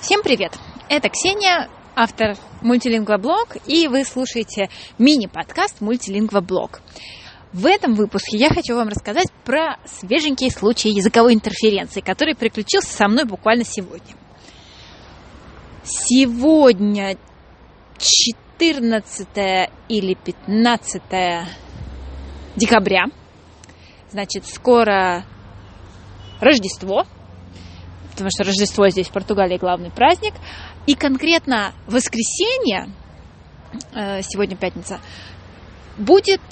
Всем привет! Это Ксения, автор мультилингвоблог, и вы слушаете мини-подкаст мультилингвоблог. В этом выпуске я хочу вам рассказать про свеженький случай языковой интерференции, который приключился со мной буквально сегодня. Сегодня 14 или 15 декабря, значит, скоро Рождество – потому что Рождество здесь в Португалии главный праздник. И конкретно воскресенье, э, сегодня пятница, будет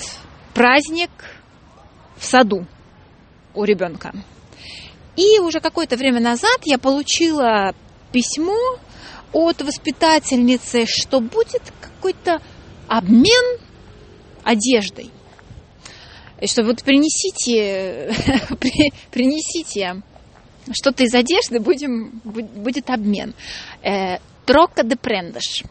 праздник в саду у ребенка. И уже какое-то время назад я получила письмо от воспитательницы, что будет какой-то обмен одеждой. И что вот принесите, принесите что-то из одежды будем, будет обмен. Э, трока де прендаш.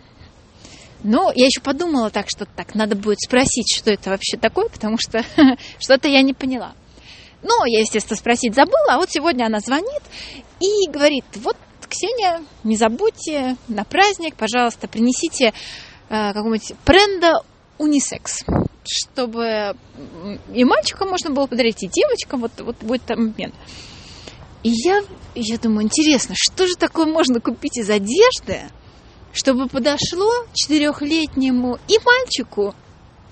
Ну, я еще подумала так, что так, надо будет спросить, что это вообще такое, потому что что-то я не поняла. Но я, естественно, спросить забыла, а вот сегодня она звонит и говорит, вот, Ксения, не забудьте на праздник, пожалуйста, принесите э, какого-нибудь бренда унисекс, чтобы и мальчикам можно было подарить, и девочкам, вот, вот будет там обмен. И я, я думаю, интересно, что же такое можно купить из одежды, чтобы подошло четырехлетнему и мальчику,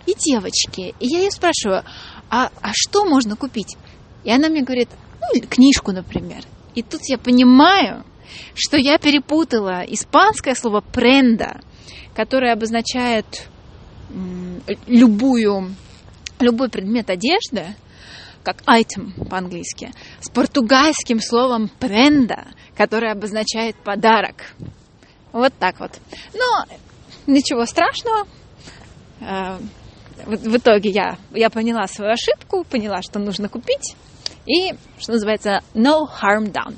и девочке. И я ее спрашиваю, а, а что можно купить? И она мне говорит, ну, книжку, например. И тут я понимаю, что я перепутала испанское слово пренда, которое обозначает любую, любой предмет одежды, как item по-английски, с португальским словом prenda, которое обозначает подарок. Вот так вот. Но ничего страшного. Э, в итоге я, я поняла свою ошибку, поняла, что нужно купить. И, что называется, no harm done.